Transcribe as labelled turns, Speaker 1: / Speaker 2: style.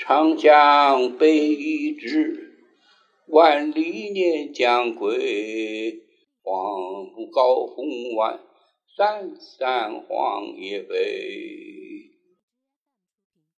Speaker 1: 长江悲已滞万里念将归黄浦高峰晚山山黄叶飞